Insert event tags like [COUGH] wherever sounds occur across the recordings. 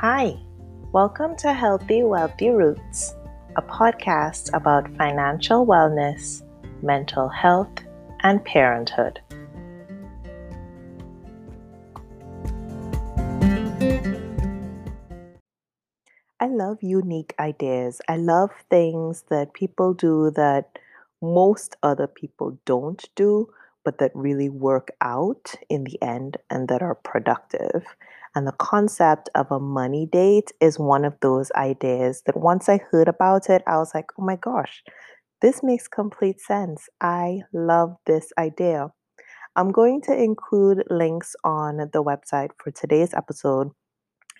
Hi, welcome to Healthy Wealthy Roots, a podcast about financial wellness, mental health, and parenthood. I love unique ideas. I love things that people do that most other people don't do, but that really work out in the end and that are productive. And the concept of a money date is one of those ideas that once I heard about it, I was like, oh my gosh, this makes complete sense. I love this idea. I'm going to include links on the website for today's episode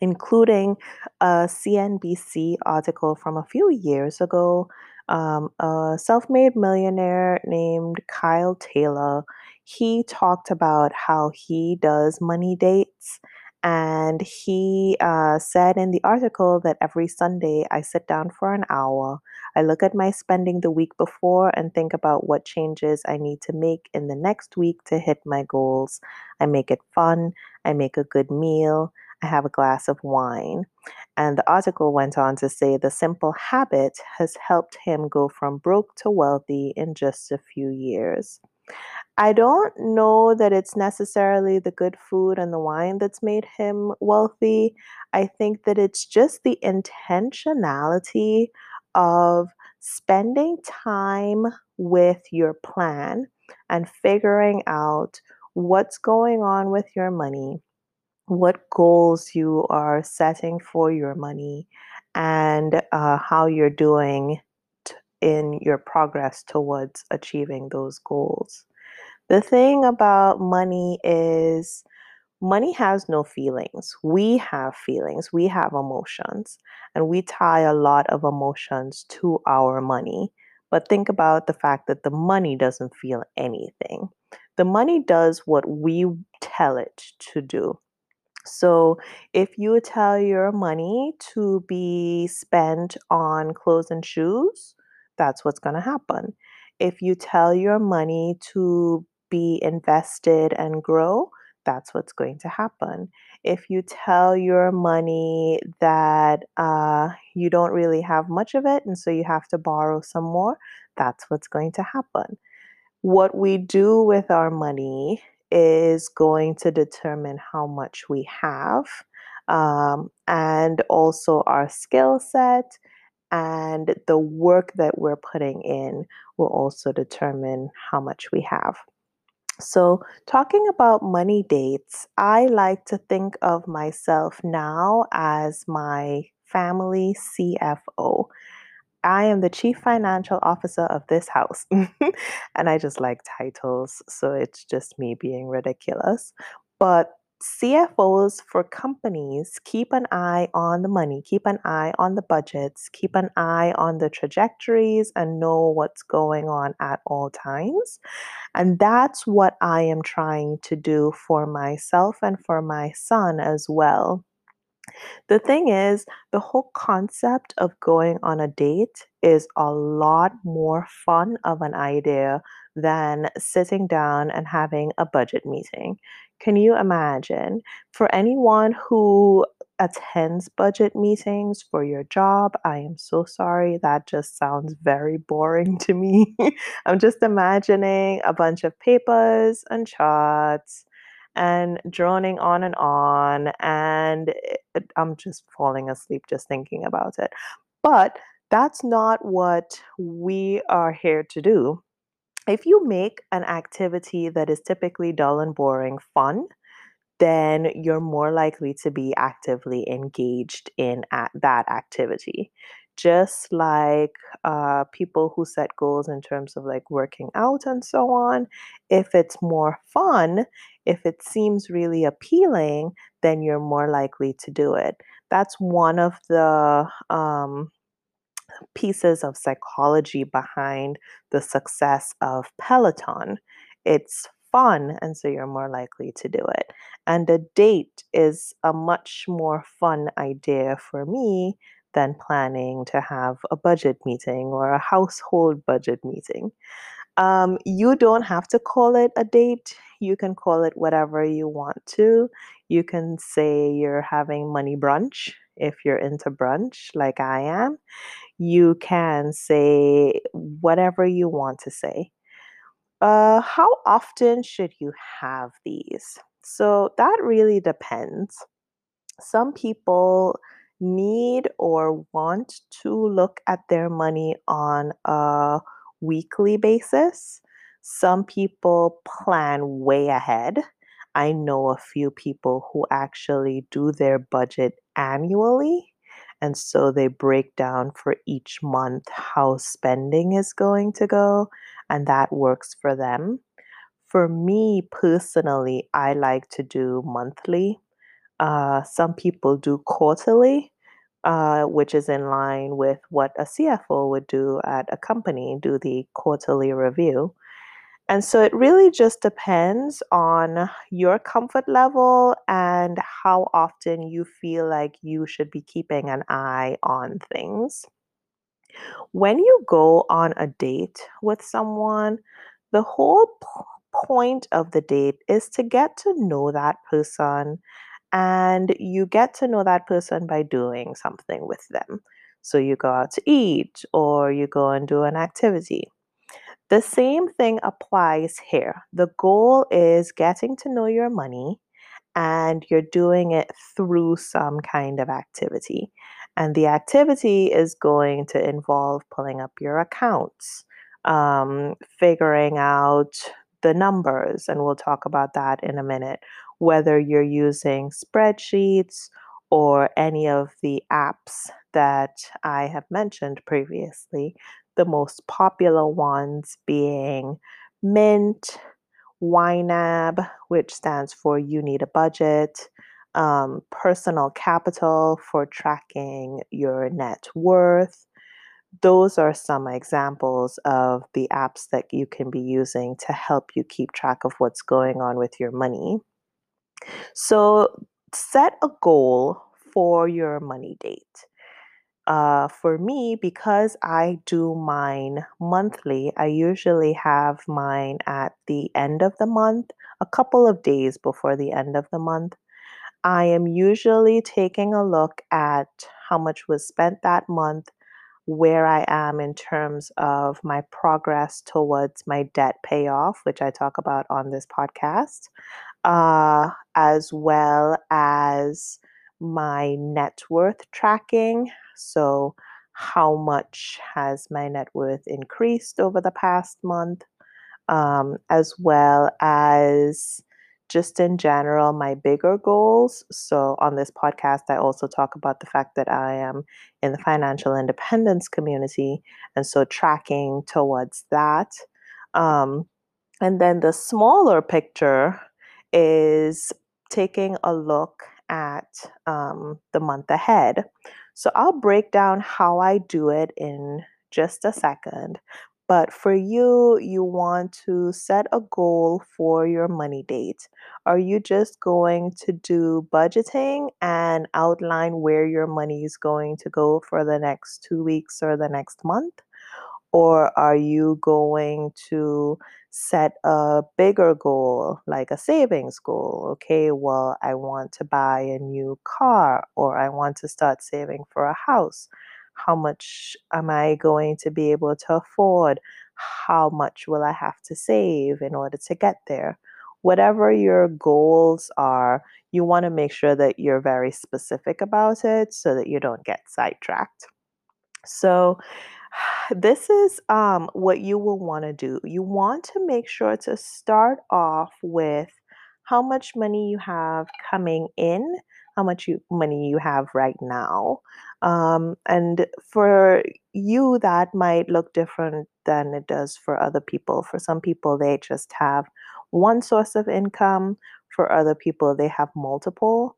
including a CNBC article from a few years ago. Um, a self made millionaire named Kyle Taylor, he talked about how he does money dates. And he uh, said in the article that every Sunday I sit down for an hour. I look at my spending the week before and think about what changes I need to make in the next week to hit my goals. I make it fun. I make a good meal. I have a glass of wine. And the article went on to say the simple habit has helped him go from broke to wealthy in just a few years. I don't know that it's necessarily the good food and the wine that's made him wealthy. I think that it's just the intentionality of spending time with your plan and figuring out what's going on with your money what goals you are setting for your money and uh, how you're doing in your progress towards achieving those goals. The thing about money is money has no feelings. We have feelings, we have emotions, and we tie a lot of emotions to our money. But think about the fact that the money doesn't feel anything. The money does what we tell it to do. So, if you tell your money to be spent on clothes and shoes, that's what's going to happen. If you tell your money to be invested and grow, that's what's going to happen. If you tell your money that uh, you don't really have much of it and so you have to borrow some more, that's what's going to happen. What we do with our money is going to determine how much we have um, and also our skill set and the work that we're putting in will also determine how much we have. So, talking about money dates, I like to think of myself now as my family CFO. I am the chief financial officer of this house. [LAUGHS] and I just like titles, so it's just me being ridiculous. But CFOs for companies keep an eye on the money, keep an eye on the budgets, keep an eye on the trajectories, and know what's going on at all times. And that's what I am trying to do for myself and for my son as well. The thing is, the whole concept of going on a date is a lot more fun of an idea than sitting down and having a budget meeting. Can you imagine? For anyone who attends budget meetings for your job, I am so sorry. That just sounds very boring to me. [LAUGHS] I'm just imagining a bunch of papers and charts and droning on and on. And it, I'm just falling asleep just thinking about it. But that's not what we are here to do. If you make an activity that is typically dull and boring fun, then you're more likely to be actively engaged in that activity just like uh, people who set goals in terms of like working out and so on, if it's more fun, if it seems really appealing, then you're more likely to do it. That's one of the um, pieces of psychology behind the success of Peloton. It's fun, and so you're more likely to do it. And a date is a much more fun idea for me than planning to have a budget meeting or a household budget meeting. Um, you don't have to call it a date. You can call it whatever you want to. You can say you're having money brunch if you're into brunch like I am, you can say whatever you want to say. Uh, how often should you have these? So that really depends. Some people need or want to look at their money on a weekly basis. Some people plan way ahead. I know a few people who actually do their budget annually. And so they break down for each month how spending is going to go, and that works for them. For me personally, I like to do monthly. Uh, some people do quarterly, uh, which is in line with what a CFO would do at a company, do the quarterly review. And so it really just depends on your comfort level and how often you feel like you should be keeping an eye on things. When you go on a date with someone, the whole p- point of the date is to get to know that person, and you get to know that person by doing something with them. So you go out to eat or you go and do an activity. The same thing applies here. The goal is getting to know your money and you're doing it through some kind of activity. And the activity is going to involve pulling up your accounts, um, figuring out the numbers, and we'll talk about that in a minute. Whether you're using spreadsheets or any of the apps that I have mentioned previously, the most popular ones being Mint, YNAB, which stands for You Need a Budget, um, Personal Capital for tracking your net worth. Those are some examples of the apps that you can be using to help you keep track of what's going on with your money. So, set a goal for your money date. Uh, for me, because I do mine monthly, I usually have mine at the end of the month, a couple of days before the end of the month. I am usually taking a look at how much was spent that month, where I am in terms of my progress towards my debt payoff, which I talk about on this podcast, uh, as well as my net worth tracking. So, how much has my net worth increased over the past month, um, as well as just in general, my bigger goals. So, on this podcast, I also talk about the fact that I am in the financial independence community, and so tracking towards that. Um, and then the smaller picture is taking a look at um, the month ahead. So I'll break down how I do it in just a second. But for you, you want to set a goal for your money date. Are you just going to do budgeting and outline where your money is going to go for the next two weeks or the next month? Or are you going to set a bigger goal, like a savings goal? Okay, well, I want to buy a new car or I want to start saving for a house. How much am I going to be able to afford? How much will I have to save in order to get there? Whatever your goals are, you want to make sure that you're very specific about it so that you don't get sidetracked. So, [SIGHS] this is um, what you will want to do. You want to make sure to start off with how much money you have coming in, how much you, money you have right now. Um, and for you, that might look different than it does for other people. For some people, they just have one source of income. For other people, they have multiple.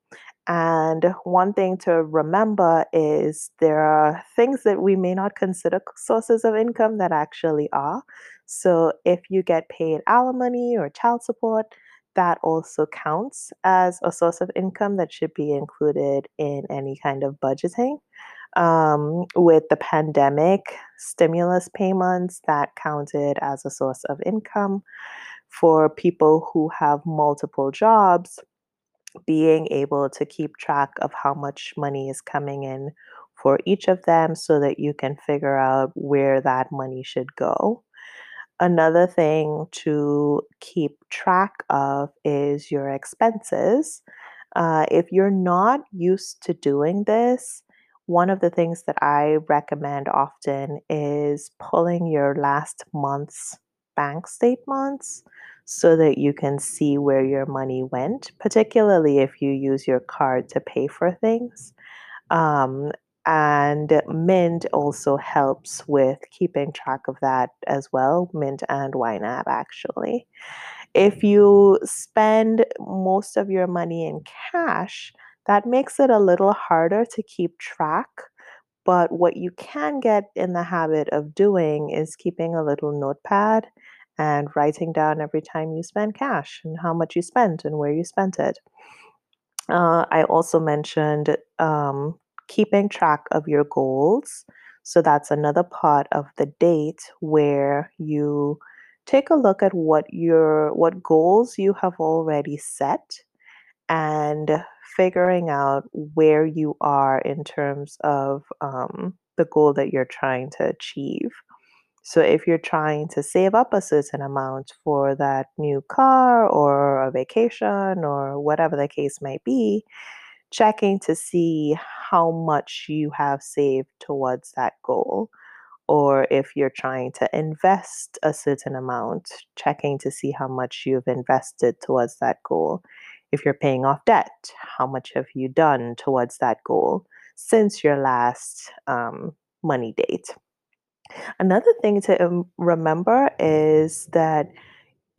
And one thing to remember is there are things that we may not consider sources of income that actually are. So if you get paid alimony or child support, that also counts as a source of income that should be included in any kind of budgeting. Um, with the pandemic stimulus payments, that counted as a source of income. For people who have multiple jobs, being able to keep track of how much money is coming in for each of them so that you can figure out where that money should go. Another thing to keep track of is your expenses. Uh, if you're not used to doing this, one of the things that I recommend often is pulling your last month's bank statements so that you can see where your money went, particularly if you use your card to pay for things. Um, and Mint also helps with keeping track of that as well, Mint and YNAB actually. If you spend most of your money in cash, that makes it a little harder to keep track. But what you can get in the habit of doing is keeping a little notepad and writing down every time you spend cash and how much you spent and where you spent it. Uh, I also mentioned um, keeping track of your goals. So that's another part of the date where you take a look at what your what goals you have already set and figuring out where you are in terms of um, the goal that you're trying to achieve. So if you're trying to save up a certain amount for that new car or a vacation or whatever the case might be, checking to see how much you have saved towards that goal. Or if you're trying to invest a certain amount, checking to see how much you've invested towards that goal. If you're paying off debt, how much have you done towards that goal since your last um, money date? Another thing to um, remember is that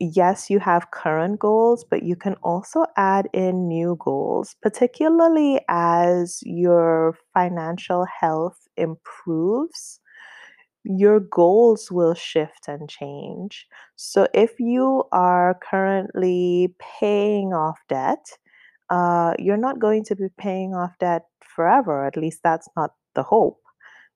yes, you have current goals, but you can also add in new goals, particularly as your financial health improves. Your goals will shift and change. So, if you are currently paying off debt, uh, you're not going to be paying off debt forever. At least that's not the hope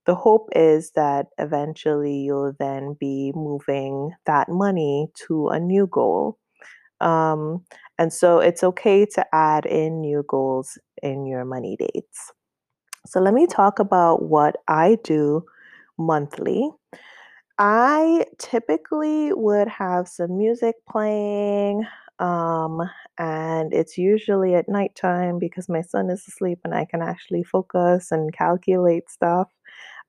the hope is that eventually you'll then be moving that money to a new goal. Um, and so it's okay to add in new goals in your money dates. So let me talk about what I do monthly. I typically would have some music playing, um, and it's usually at nighttime because my son is asleep and I can actually focus and calculate stuff.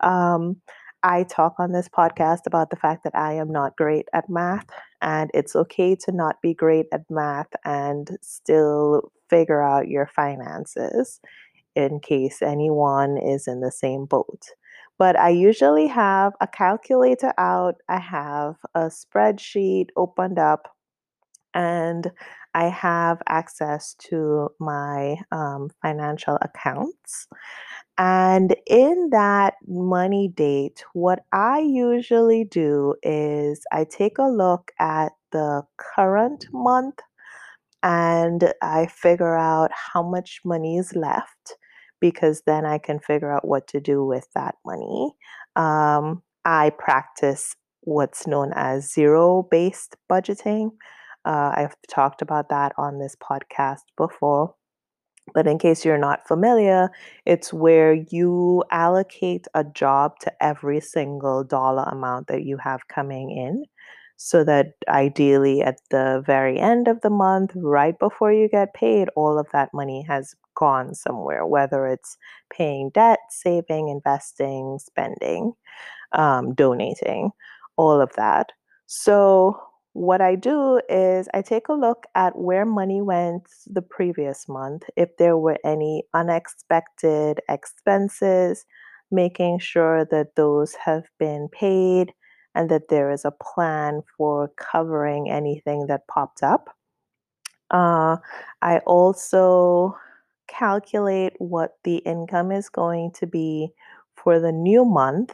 Um, I talk on this podcast about the fact that I am not great at math, and it's okay to not be great at math and still figure out your finances in case anyone is in the same boat. But I usually have a calculator out, I have a spreadsheet opened up, and I have access to my um, financial accounts. And in that money date, what I usually do is I take a look at the current month and I figure out how much money is left because then I can figure out what to do with that money. Um, I practice what's known as zero based budgeting. Uh, I've talked about that on this podcast before. But in case you're not familiar, it's where you allocate a job to every single dollar amount that you have coming in. So that ideally, at the very end of the month, right before you get paid, all of that money has gone somewhere, whether it's paying debt, saving, investing, spending, um, donating, all of that. So, what I do is I take a look at where money went the previous month, if there were any unexpected expenses, making sure that those have been paid and that there is a plan for covering anything that popped up. Uh, I also calculate what the income is going to be for the new month.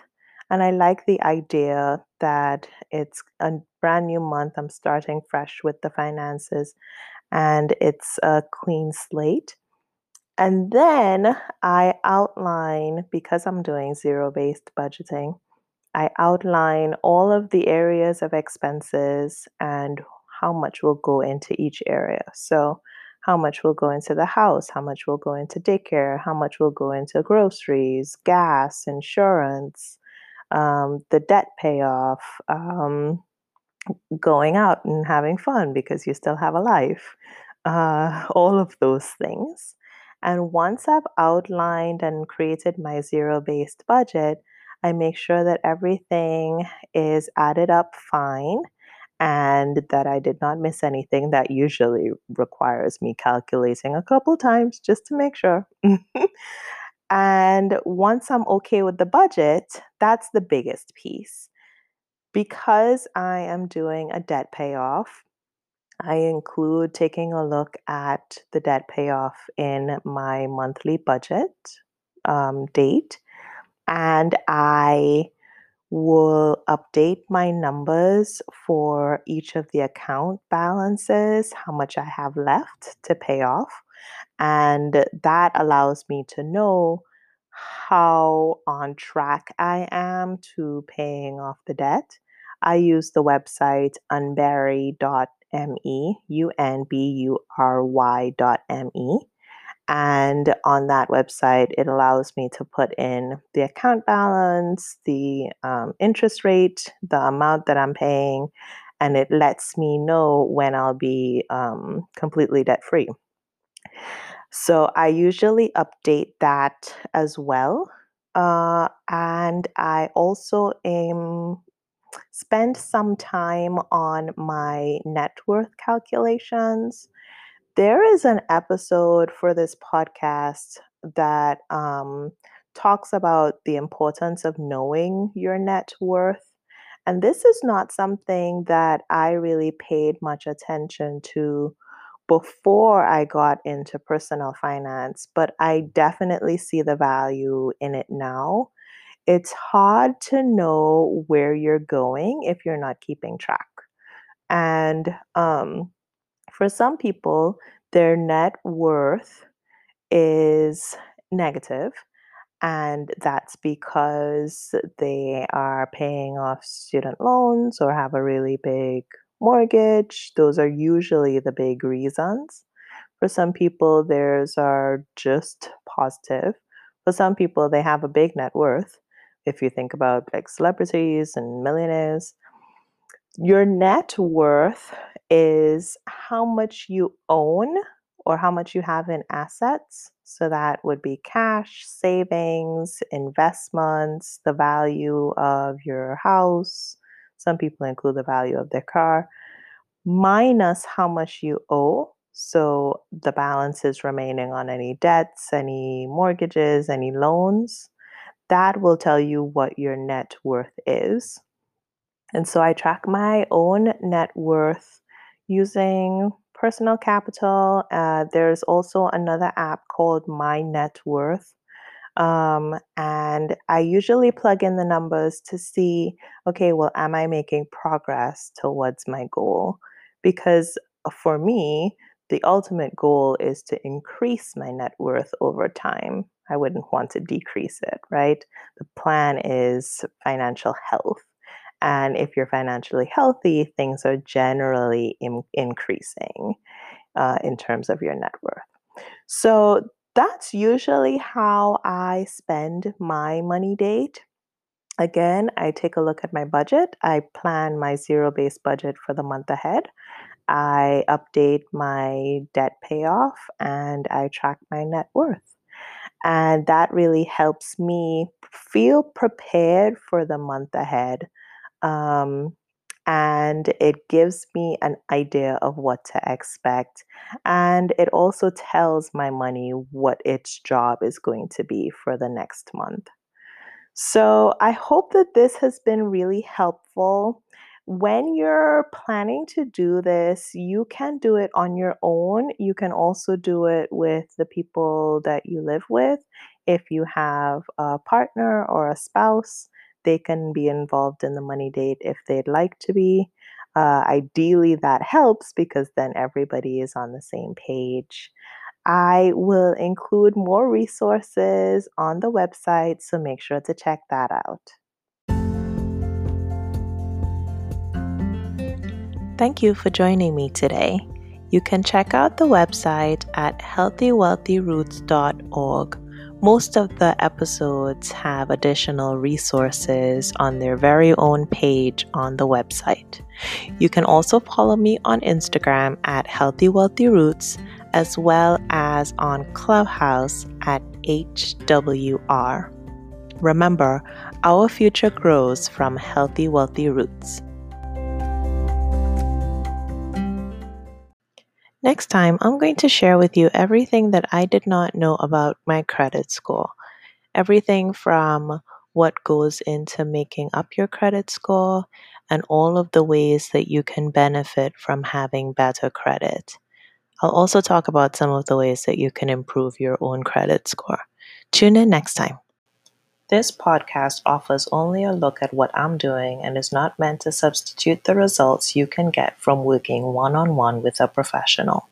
And I like the idea that it's a brand new month. I'm starting fresh with the finances and it's a clean slate. And then I outline, because I'm doing zero based budgeting, I outline all of the areas of expenses and how much will go into each area. So how much will go into the house, how much will go into daycare, how much will go into groceries, gas, insurance, um, the debt payoff, um, going out and having fun because you still have a life, uh, [LAUGHS] all of those things. And once I've outlined and created my zero based budget, I make sure that everything is added up fine and that I did not miss anything that usually requires me calculating a couple times just to make sure. [LAUGHS] and once I'm okay with the budget, that's the biggest piece. Because I am doing a debt payoff, I include taking a look at the debt payoff in my monthly budget um, date. And I will update my numbers for each of the account balances, how much I have left to pay off. And that allows me to know how on track I am to paying off the debt. I use the website unbury.me, U N B U R Y.me. And on that website, it allows me to put in the account balance, the um, interest rate, the amount that I'm paying, and it lets me know when I'll be um, completely debt free. So I usually update that as well. Uh, and I also aim spend some time on my net worth calculations there is an episode for this podcast that um, talks about the importance of knowing your net worth. And this is not something that I really paid much attention to before I got into personal finance, but I definitely see the value in it now. It's hard to know where you're going if you're not keeping track. And um, for some people, their net worth is negative, and that's because they are paying off student loans or have a really big mortgage. Those are usually the big reasons. For some people, theirs are just positive. For some people, they have a big net worth. If you think about like celebrities and millionaires, your net worth is how much you own or how much you have in assets. So that would be cash, savings, investments, the value of your house. Some people include the value of their car, minus how much you owe. So the balance is remaining on any debts, any mortgages, any loans. That will tell you what your net worth is. And so I track my own net worth using personal capital. Uh, there's also another app called My Net Worth. Um, and I usually plug in the numbers to see okay, well, am I making progress towards my goal? Because for me, the ultimate goal is to increase my net worth over time. I wouldn't want to decrease it, right? The plan is financial health. And if you're financially healthy, things are generally in- increasing uh, in terms of your net worth. So that's usually how I spend my money date. Again, I take a look at my budget. I plan my zero based budget for the month ahead. I update my debt payoff and I track my net worth. And that really helps me feel prepared for the month ahead um, and it gives me an idea of what to expect. And it also tells my money what its job is going to be for the next month. So I hope that this has been really helpful. When you're planning to do this, you can do it on your own. You can also do it with the people that you live with. If you have a partner or a spouse, they can be involved in the money date if they'd like to be. Uh, ideally, that helps because then everybody is on the same page. I will include more resources on the website, so make sure to check that out. Thank you for joining me today. You can check out the website at healthywealthyroots.org. Most of the episodes have additional resources on their very own page on the website. You can also follow me on Instagram at Healthy Wealthy Roots as well as on Clubhouse at HWR. Remember, our future grows from healthy, wealthy roots. Next time, I'm going to share with you everything that I did not know about my credit score. Everything from what goes into making up your credit score and all of the ways that you can benefit from having better credit. I'll also talk about some of the ways that you can improve your own credit score. Tune in next time. This podcast offers only a look at what I'm doing and is not meant to substitute the results you can get from working one on one with a professional.